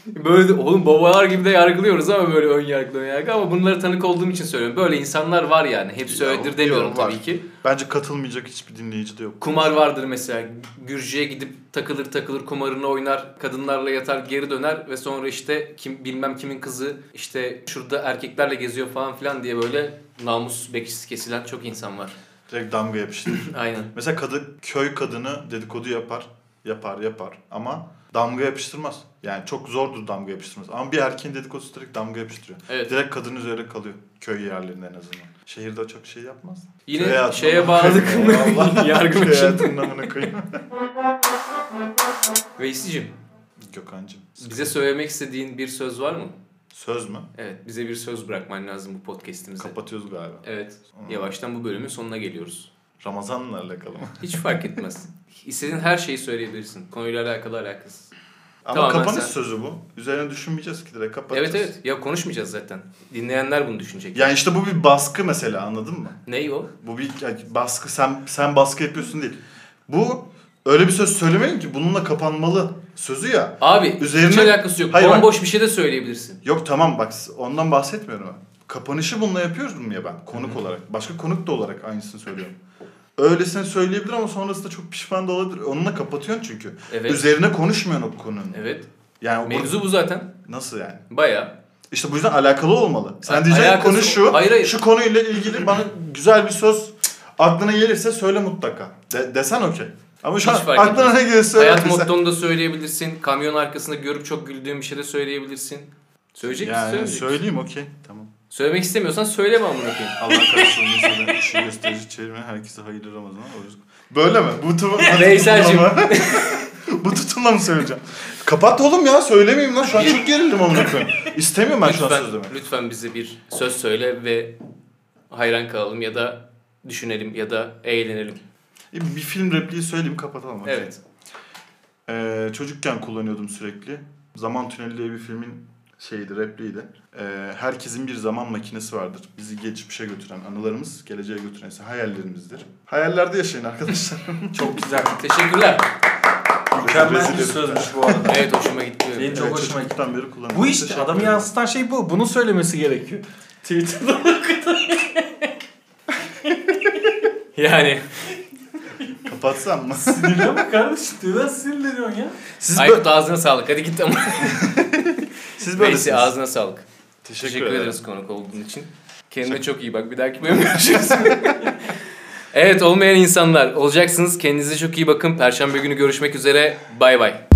Speaker 3: Böyle de oğlum babalar gibi de yargılıyoruz ama böyle ön yargı ön yargı ama bunları tanık olduğum için söylüyorum. Böyle insanlar var yani. Hepsi
Speaker 4: Ya,
Speaker 3: öyledir demiyorum
Speaker 4: var.
Speaker 3: tabii ki.
Speaker 4: Bence katılmayacak hiçbir dinleyici de yok.
Speaker 3: Kumar vardır mesela. Gürcü'ye gidip takılır takılır kumarını oynar. Kadınlarla yatar geri döner ve sonra işte kim bilmem kimin kızı işte şurada erkeklerle geziyor falan filan diye böyle namus bekçisi kesilen çok insan var.
Speaker 4: Direkt damga yapıştır.
Speaker 3: Aynen.
Speaker 4: Mesela kadı, köy kadını dedikodu yapar. Yapar yapar ama damga yapıştırmaz. Yani çok zordur damga yapıştırmaz. Ama bir erkeğin dedikodusu direkt damga yapıştırıyor.
Speaker 3: Evet.
Speaker 4: Direkt kadın üzerine kalıyor. Köy yerlerinde en azından. Şehirde çok şey yapmaz.
Speaker 3: Yine
Speaker 4: Köy
Speaker 3: şeye bağladık mı? Yargı
Speaker 4: Köy hayatının koyayım.
Speaker 3: Veysi'cim bize söylemek istediğin bir söz var mı?
Speaker 4: Söz mü?
Speaker 3: Evet bize bir söz bırakman lazım bu podcastimizde.
Speaker 4: Kapatıyoruz galiba.
Speaker 3: Evet
Speaker 4: Hmm.
Speaker 3: yavaştan bu bölümün sonuna geliyoruz.
Speaker 4: Ramazan'la alakalı mı?
Speaker 3: Hiç fark etmez. İstediğin her şeyi söyleyebilirsin. Konuyla alakalı alakasız.
Speaker 4: Ama
Speaker 3: Tamamen
Speaker 4: kapanış
Speaker 3: sen-
Speaker 4: sözü bu. Üzerine düşünmeyeceğiz ki direkt kapatacağız.
Speaker 3: Evet evet ya konuşmayacağız zaten. Dinleyenler bunu düşünecek.
Speaker 4: Yani işte bu bir baskı mesela anladın mı?
Speaker 3: Ney o?
Speaker 4: Bu bir baskı sen sen baskı yapıyorsun değil. Bu öyle bir söz söylemeyin ki bununla kapanmalı sözü ya.
Speaker 3: Abi
Speaker 4: Üzerine-
Speaker 3: hiç alakası yok.
Speaker 4: Hayır, bak-
Speaker 3: Bomboş bir şey de söyleyebilirsin.
Speaker 4: Yok tamam bak ondan bahsetmiyorum ben. Kapanışı bununla yapıyorum ya ben konuk olarak. Başka konuk da olarak aynısını söylüyorum. Öylesine söyleyebilir ama sonrasında çok pişman da olabilir. Onunla kapatıyorsun çünkü.
Speaker 3: Evet.
Speaker 4: Üzerine konuşmuyorsun o konunun.
Speaker 3: Evet.
Speaker 4: Yani
Speaker 3: Mevzu bu zaten.
Speaker 4: nasıl yani?
Speaker 3: Baya.
Speaker 4: İşte bu yüzden alakalı olmalı. Sen
Speaker 3: Ha,
Speaker 4: diyeceksin
Speaker 3: alakası-
Speaker 4: konu şu.
Speaker 3: Hayır, hayır.
Speaker 4: Şu konuyla ilgili bana güzel bir söz aklına gelirse söyle mutlaka. De, desen okey. Ama şu
Speaker 3: Hiç
Speaker 4: an aklına ne gelirse söyle.
Speaker 3: Hayat mottonu da söyleyebilirsin. Kamyon arkasında görüp çok güldüğün bir şey de söyleyebilirsin. Söyleyecek?
Speaker 4: Yani
Speaker 3: misin?
Speaker 4: söyleyeyim okey. Tamam.
Speaker 3: Söylemek istemiyorsan söyleme amına koyayım.
Speaker 4: Allah karşılığını sana işi gösterici çevirme herkese hayırlı Ramazan. Böyle mi? Bu tutum,
Speaker 3: Veysel'cim.
Speaker 4: Bu tutumla mı söyleyeceğim? Kapat oğlum ya söylemeyeyim lan. Şu an çok gerildim amına koyayım. İstemiyorum ben şu an
Speaker 3: lütfen,
Speaker 4: söz demek.
Speaker 3: lütfen bize bir söz söyle ve hayran kalalım ya da düşünelim ya da eğlenelim.
Speaker 4: E, Bir film repliği söyleyeyim kapatalım. okey.
Speaker 3: Evet.
Speaker 4: Ee, çocukken kullanıyordum sürekli. Zaman Tüneli diye bir filmin şeydi, repliğiydi. Ee, herkesin bir zaman makinesi vardır. Bizi geçmişe götüren, anılarımız geleceğe götüren ise hayallerimizdir. Hayallerde yaşayın arkadaşlar.
Speaker 2: Çok güzel.
Speaker 3: Teşekkürler.
Speaker 2: Mükemmel bir sözmüş bu arada.
Speaker 3: Evet hoşuma gitti.
Speaker 2: Benim çok
Speaker 4: Evet,
Speaker 2: hoşuma gitti.
Speaker 4: beri kullanıyorum.
Speaker 2: Bu işte adamı yansıtan şey bu. Bunu söylemesi gerekiyor. Twitter'da
Speaker 3: Yani
Speaker 4: Kapatsam mı?
Speaker 2: sinirlenme kardeşim. Neden sinirleniyorsun ya?
Speaker 4: Siz,
Speaker 3: Aykut ağzına sağlık. Hadi git ama.
Speaker 4: siz böylesiniz.
Speaker 3: Neyse ağzına sağlık.
Speaker 4: Teşekkür,
Speaker 3: Teşekkür,
Speaker 4: ederim.
Speaker 3: ederiz konuk olduğun için. Kendine çok iyi bak. Bir dahaki bölüm görüşürüz. evet olmayan insanlar olacaksınız. Kendinize çok iyi bakın. Perşembe günü görüşmek üzere. Bay bay.